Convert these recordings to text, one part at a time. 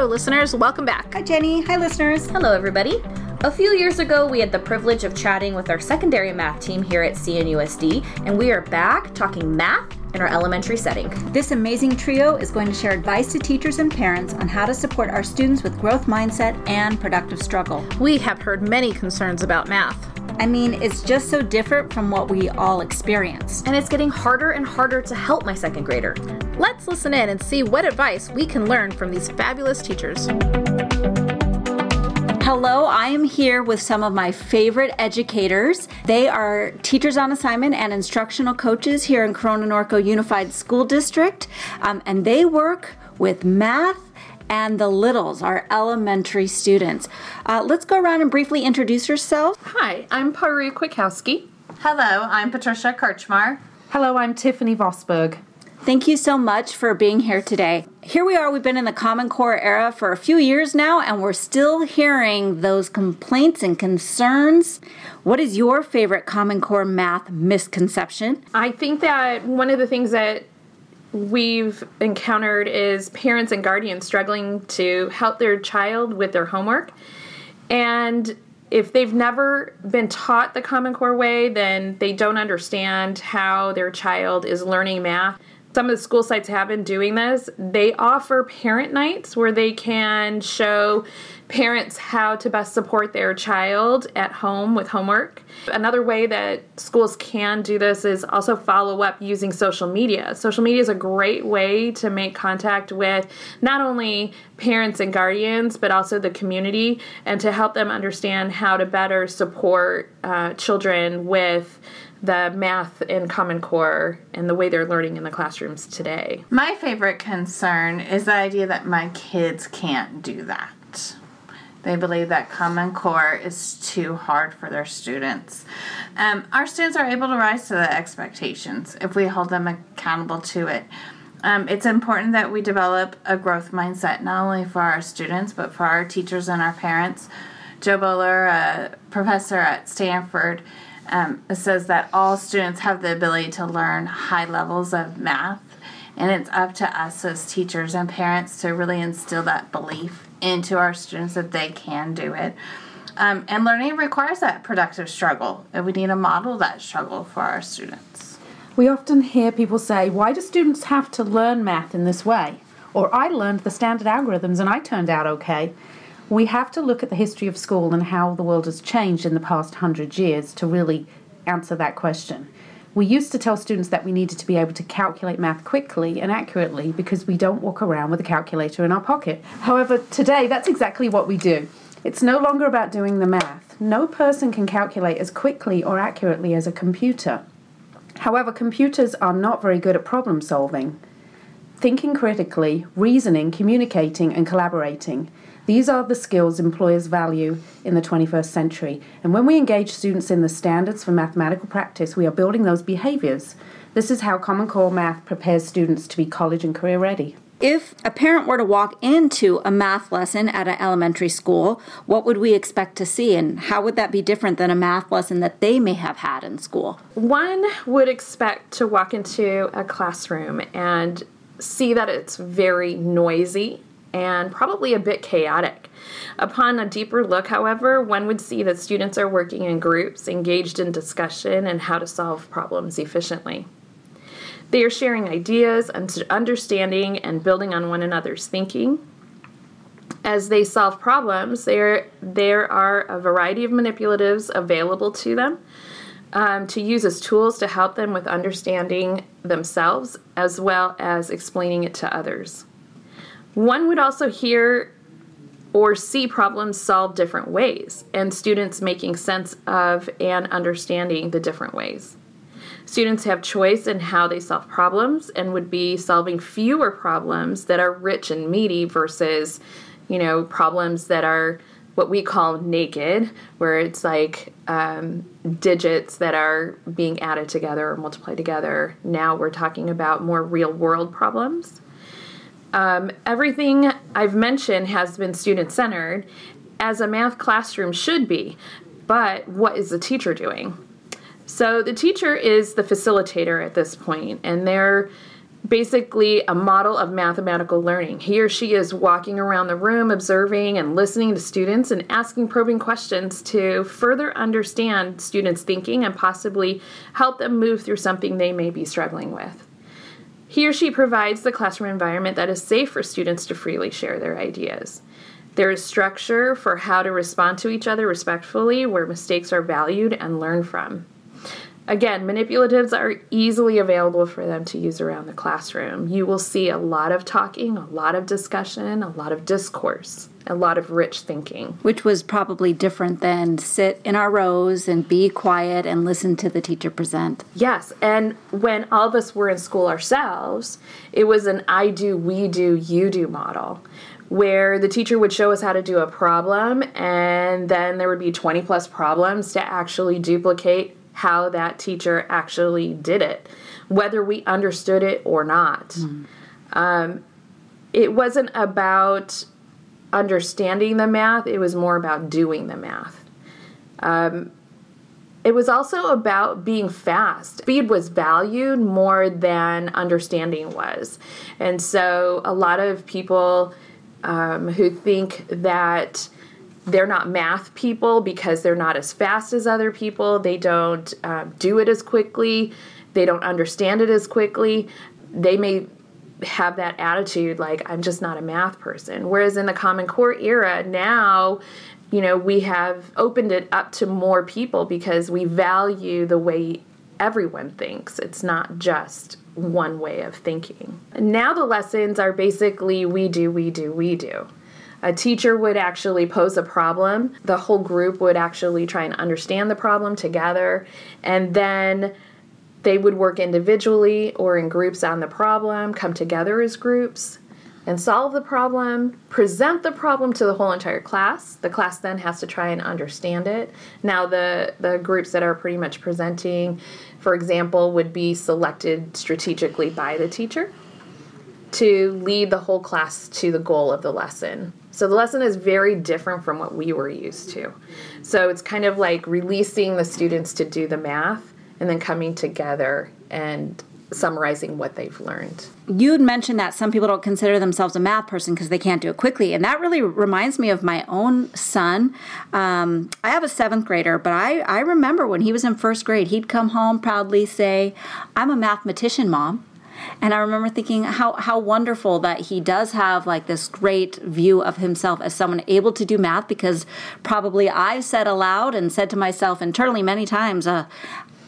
Hello, listeners. Welcome back. Hi, Jenny. Hi, listeners. Hello, everybody. A few years ago, we had the privilege of chatting with our secondary math team here at CNUSD, and we are back talking math in our elementary setting. This amazing trio is going to share advice to teachers and parents on how to support our students with growth mindset and productive struggle. We have heard many concerns about math. I mean, it's just so different from what we all experience. And it's getting harder and harder to help my second grader. Let's listen in and see what advice we can learn from these fabulous teachers. Hello, I am here with some of my favorite educators. They are teachers on assignment and instructional coaches here in Corona Norco Unified School District, um, and they work with math and the littles, our elementary students. Uh, let's go around and briefly introduce yourselves. Hi, I'm Paru Kwiatkowski. Hello, I'm Patricia Kirchmar. Hello, I'm Tiffany Vosberg. Thank you so much for being here today. Here we are, we've been in the Common Core era for a few years now, and we're still hearing those complaints and concerns. What is your favorite Common Core math misconception? I think that one of the things that we've encountered is parents and guardians struggling to help their child with their homework. And if they've never been taught the Common Core way, then they don't understand how their child is learning math some of the school sites have been doing this. They offer parent nights where they can show parents how to best support their child at home with homework. Another way that schools can do this is also follow up using social media. Social media is a great way to make contact with not only parents and guardians, but also the community and to help them understand how to better support uh, children with the math and Common Core and the way they're learning in the classrooms today. My favorite concern is the idea that my kids can't do that. They believe that Common Core is too hard for their students. Um, our students are able to rise to the expectations if we hold them accountable to it. Um, it's important that we develop a growth mindset not only for our students but for our teachers and our parents. Jo Boaler, a professor at Stanford, um, it says that all students have the ability to learn high levels of math, and it's up to us as teachers and parents to really instill that belief into our students that they can do it. Um, and learning requires that productive struggle, and we need to model that struggle for our students. We often hear people say, Why do students have to learn math in this way? Or I learned the standard algorithms and I turned out okay we have to look at the history of school and how the world has changed in the past hundred years to really answer that question. We used to tell students that we needed to be able to calculate math quickly and accurately because we don't walk around with a calculator in our pocket. However, today that's exactly what we do. It's no longer about doing the math. No person can calculate as quickly or accurately as a computer. However, computers are not very good at problem solving. Thinking critically, reasoning, communicating, and collaborating. These are the skills employers value in the 21st century. And when we engage students in the standards for mathematical practice, we are building those behaviors. This is how Common Core Math prepares students to be college and career ready. If a parent were to walk into a math lesson at an elementary school, what would we expect to see, and how would that be different than a math lesson that they may have had in school? One would expect to walk into a classroom and see that it's very noisy and probably a bit chaotic. Upon a deeper look, however, one would see that students are working in groups, engaged in discussion, and how to solve problems efficiently. They are sharing ideas, and understanding, and building on one another's thinking. As they solve problems, there, there are a variety of manipulatives available to them um, to use as tools to help them with understanding themselves as well as explaining it to others. One would also hear or see problems solved different ways, and students making sense of and understanding the different ways. Students have choice in how they solve problems and would be solving fewer problems that are rich and meaty versus, you know, problems that are what we call naked, where it's like um, digits that are being added together or multiplied together. Now we're talking about more real world problems. Um, everything I've mentioned has been student centered, as a math classroom should be, but what is the teacher doing? So the teacher is the facilitator at this point, and they're basically a model of mathematical learning. He or she is walking around the room, observing and listening to students and asking probing questions to further understand students' thinking and possibly help them move through something they may be struggling with. He or she provides the classroom environment that is safe for students to freely share their ideas. There is structure for how to respond to each other respectfully, where mistakes are valued and learned from. Again, manipulatives are easily available for them to use around the classroom. You will see a lot of talking, a lot of discussion, a lot of discourse, a lot of rich thinking. Which was probably different than sit in our rows and be quiet and listen to the teacher present. Yes, and when all of us were in school ourselves, it was an I do, we do, you do model where the teacher would show us how to do a problem and then there would be 20 plus problems to actually duplicate how that teacher actually did it, whether we understood it or not. Mm. Um, it wasn't about understanding the math, it was more about doing the math. Um, it was also about being fast. Speed was valued more than understanding was. And so a lot of people um, who think that they're not math people because they're not as fast as other people. They don't um, do it as quickly. They don't understand it as quickly. They may have that attitude like, I'm just not a math person. Whereas in the Common Core era, now, you know, we have opened it up to more people because we value the way everyone thinks. It's not just one way of thinking. Now the lessons are basically we do, we do, we do. A teacher would actually pose a problem. The whole group would actually try and understand the problem together. And then they would work individually or in groups on the problem, come together as groups and solve the problem, present the problem to the whole entire class. The class then has to try and understand it. Now, the, the groups that are pretty much presenting, for example, would be selected strategically by the teacher to lead the whole class to the goal of the lesson. So the lesson is very different from what we were used to. So it's kind of like releasing the students to do the math and then coming together and summarizing what they've learned. You'd mentioned that some people don't consider themselves a math person because they can't do it quickly. And that really reminds me of my own son. Um, I have a seventh grader, but I, I remember when he was in first grade, he'd come home proudly say, I'm a mathematician, mom. And I remember thinking how how wonderful that he does have like this great view of himself as someone able to do math because probably I've said aloud and said to myself internally many times, uh,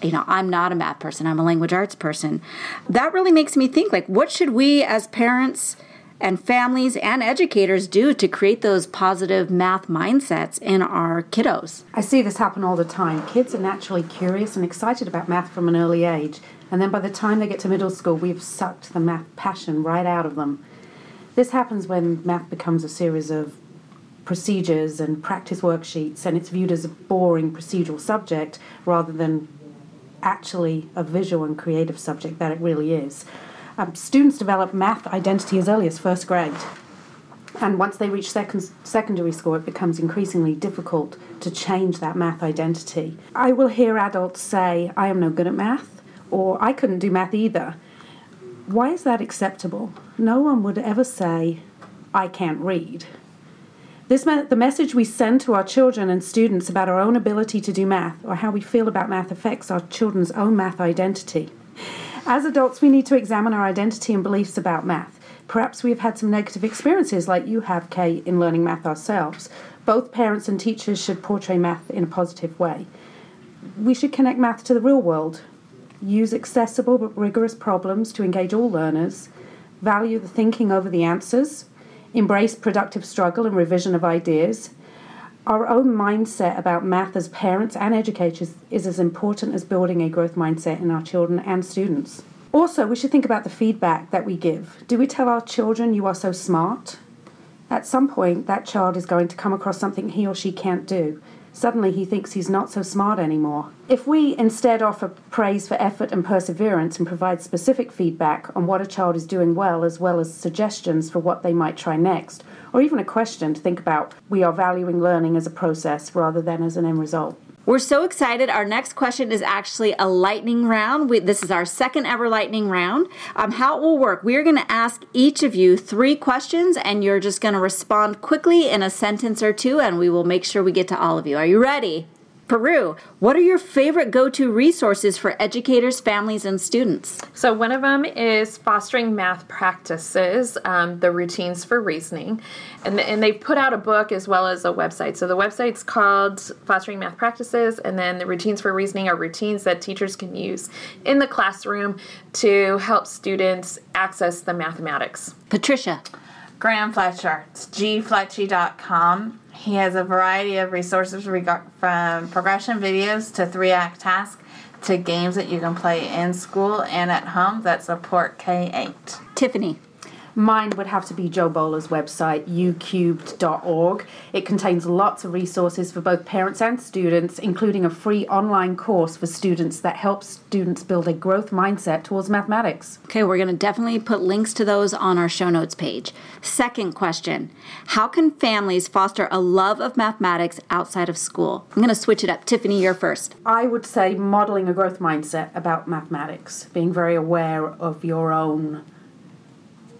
you know, I'm not a math person, I'm a language arts person. That really makes me think like what should we as parents and families and educators do to create those positive math mindsets in our kiddos? I see this happen all the time. Kids are naturally curious and excited about math from an early age. And then by the time they get to middle school, we've sucked the math passion right out of them. This happens when math becomes a series of procedures and practice worksheets, and it's viewed as a boring procedural subject rather than actually a visual and creative subject that it really is. Um, students develop math identity as early as first grade. And once they reach second, secondary school, it becomes increasingly difficult to change that math identity. I will hear adults say, I am no good at math or I couldn't do math either. Why is that acceptable? No one would ever say, I can't read. This me- the message we send to our children and students about our own ability to do math or how we feel about math affects our children's own math identity. As adults, we need to examine our identity and beliefs about math. Perhaps we've had some negative experiences, like you have, Kay, in learning math ourselves. Both parents and teachers should portray math in a positive way. We should connect math to the real world, use accessible but rigorous problems to engage all learners, value the thinking over the answers, embrace productive struggle and revision of ideas. Our own mindset about math as parents and educators is as important as building a growth mindset in our children and students. Also, we should think about the feedback that we give. Do we tell our children, you are so smart? At some point, that child is going to come across something he or she can't do suddenly he thinks he's not so smart anymore. If we instead offer praise for effort and perseverance and provide specific feedback on what a child is doing well, as well as suggestions for what they might try next, or even a question to think about, we are valuing learning as a process rather than as an end result. We're so excited. Our next question is actually a lightning round. We, this is our second ever lightning round. Um, how it will work, we're going to ask each of you three questions, and you're just going to respond quickly in a sentence or two, and we will make sure we get to all of you. Are you ready? Peru, what are your favorite go to resources for educators, families, and students? So, one of them is fostering math practices, um, the routines for reasoning. And, and they've put out a book as well as a website. So, the website's called Fostering Math Practices, and then the routines for reasoning are routines that teachers can use in the classroom to help students access the mathematics. Patricia. Graham Fletcher. It's gfletchy.com. He has a variety of resources from progression videos to three act tasks to games that you can play in school and at home that support K 8. Tiffany. Mine would have to be Jo Boaler's website, youcubed.org. It contains lots of resources for both parents and students, including a free online course for students that helps students build a growth mindset towards mathematics. Okay, we're going to definitely put links to those on our show notes page. Second question How can families foster a love of mathematics outside of school? I'm going to switch it up. Tiffany, you're first. I would say modeling a growth mindset about mathematics, being very aware of your own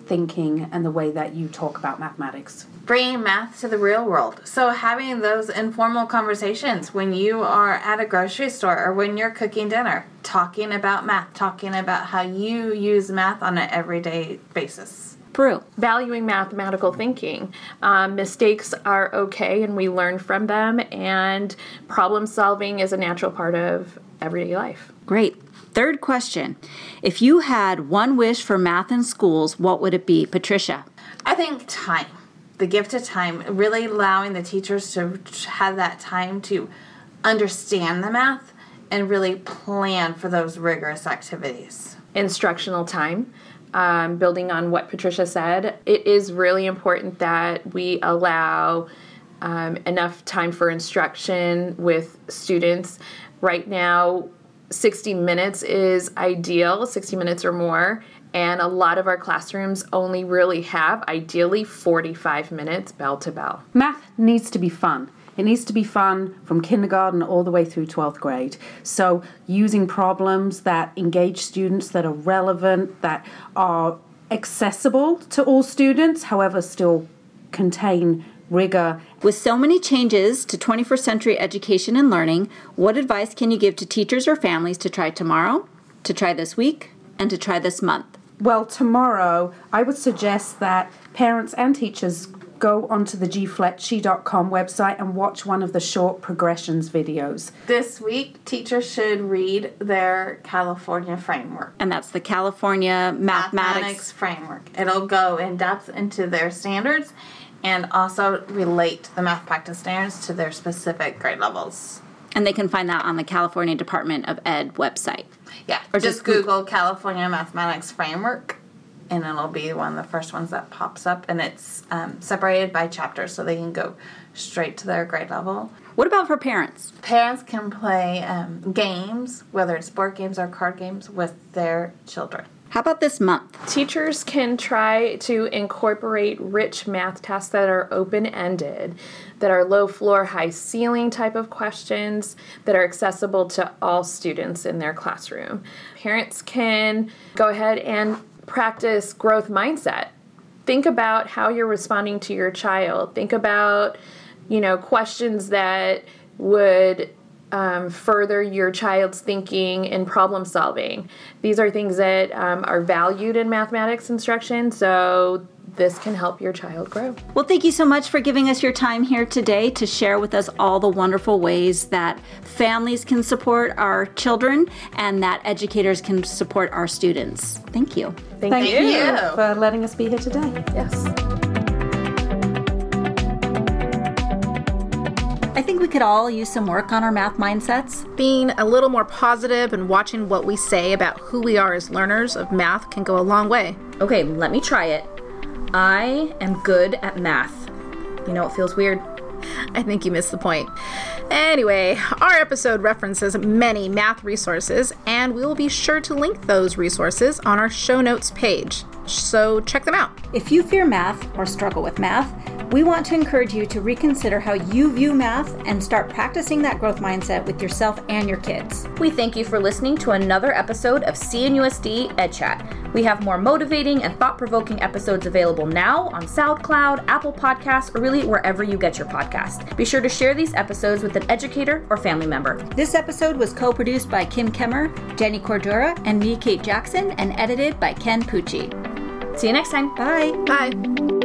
thinking and the way that you talk about mathematics. Bringing math to the real world. So, having those informal conversations when you are at a grocery store or when you're cooking dinner, talking about math, talking about how you use math on an everyday basis. Peru. Valuing mathematical thinking. Um, mistakes are okay and we learn from them, and problem solving is a natural part of everyday life. Great. Third question If you had one wish for math in schools, what would it be? Patricia. I think time, the gift of time, really allowing the teachers to have that time to understand the math and really plan for those rigorous activities. Instructional time. Um, building on what Patricia said, it is really important that we allow um, enough time for instruction with students. Right now, 60 minutes is ideal, 60 minutes or more. And a lot of our classrooms only really have, ideally, 45 minutes bell to bell. Math needs to be fun. It needs to be fun from kindergarten all the way through 12th grade. So, using problems that engage students, that are relevant, that are accessible to all students, however, still contain rigor. With so many changes to 21st century education and learning, what advice can you give to teachers or families to try tomorrow, to try this week, and to try this month? Well, tomorrow, I would suggest that parents and teachers go onto the gfletchy.com website and watch one of the short progressions videos. This week, teachers should read their California framework. And that's the California Mathematics, Mathematics framework. It'll go in depth into their standards and also relate the math practice standards to their specific grade levels. And they can find that on the California Department of Ed website. Yeah, or just, just Google California Mathematics Framework, and it'll be one of the first ones that pops up. And it's um, separated by chapter, so they can go straight to their grade level. What about for parents? Parents can play um, games, whether it's board games or card games, with their children. How about this month? Teachers can try to incorporate rich math tasks that are open ended, that are low floor, high ceiling type of questions, that are accessible to all students in their classroom. Parents can go ahead and practice growth mindset. Think about how you're responding to your child. Think about, you know, questions that would um, further your child's thinking and problem solving. These are things that um, are valued in mathematics instruction, so this can help your child grow. Well, thank you so much for giving us your time here today to share with us all the wonderful ways that families can support our children and that educators can support our students. Thank you. Thank, Thank you. you for letting us be here today. Yes. I think we could all use some work on our math mindsets. Being a little more positive and watching what we say about who we are as learners of math can go a long way. Okay, let me try it. I am good at math. You know, it feels weird. I think you missed the point. Anyway, our episode references many math resources, and we will be sure to link those resources on our show notes page. So check them out. If you fear math or struggle with math, We want to encourage you to reconsider how you view math and start practicing that growth mindset with yourself and your kids. We thank you for listening to another episode of CNUSD Ed Chat. We have more motivating and thought provoking episodes available now on SoundCloud, Apple Podcasts, or really wherever you get your podcast. Be sure to share these episodes with an educator or family member. This episode was co produced by Kim Kemmer, Jenny Cordura, and me, Kate Jackson, and edited by Ken Pucci. See you next time. Bye. Bye.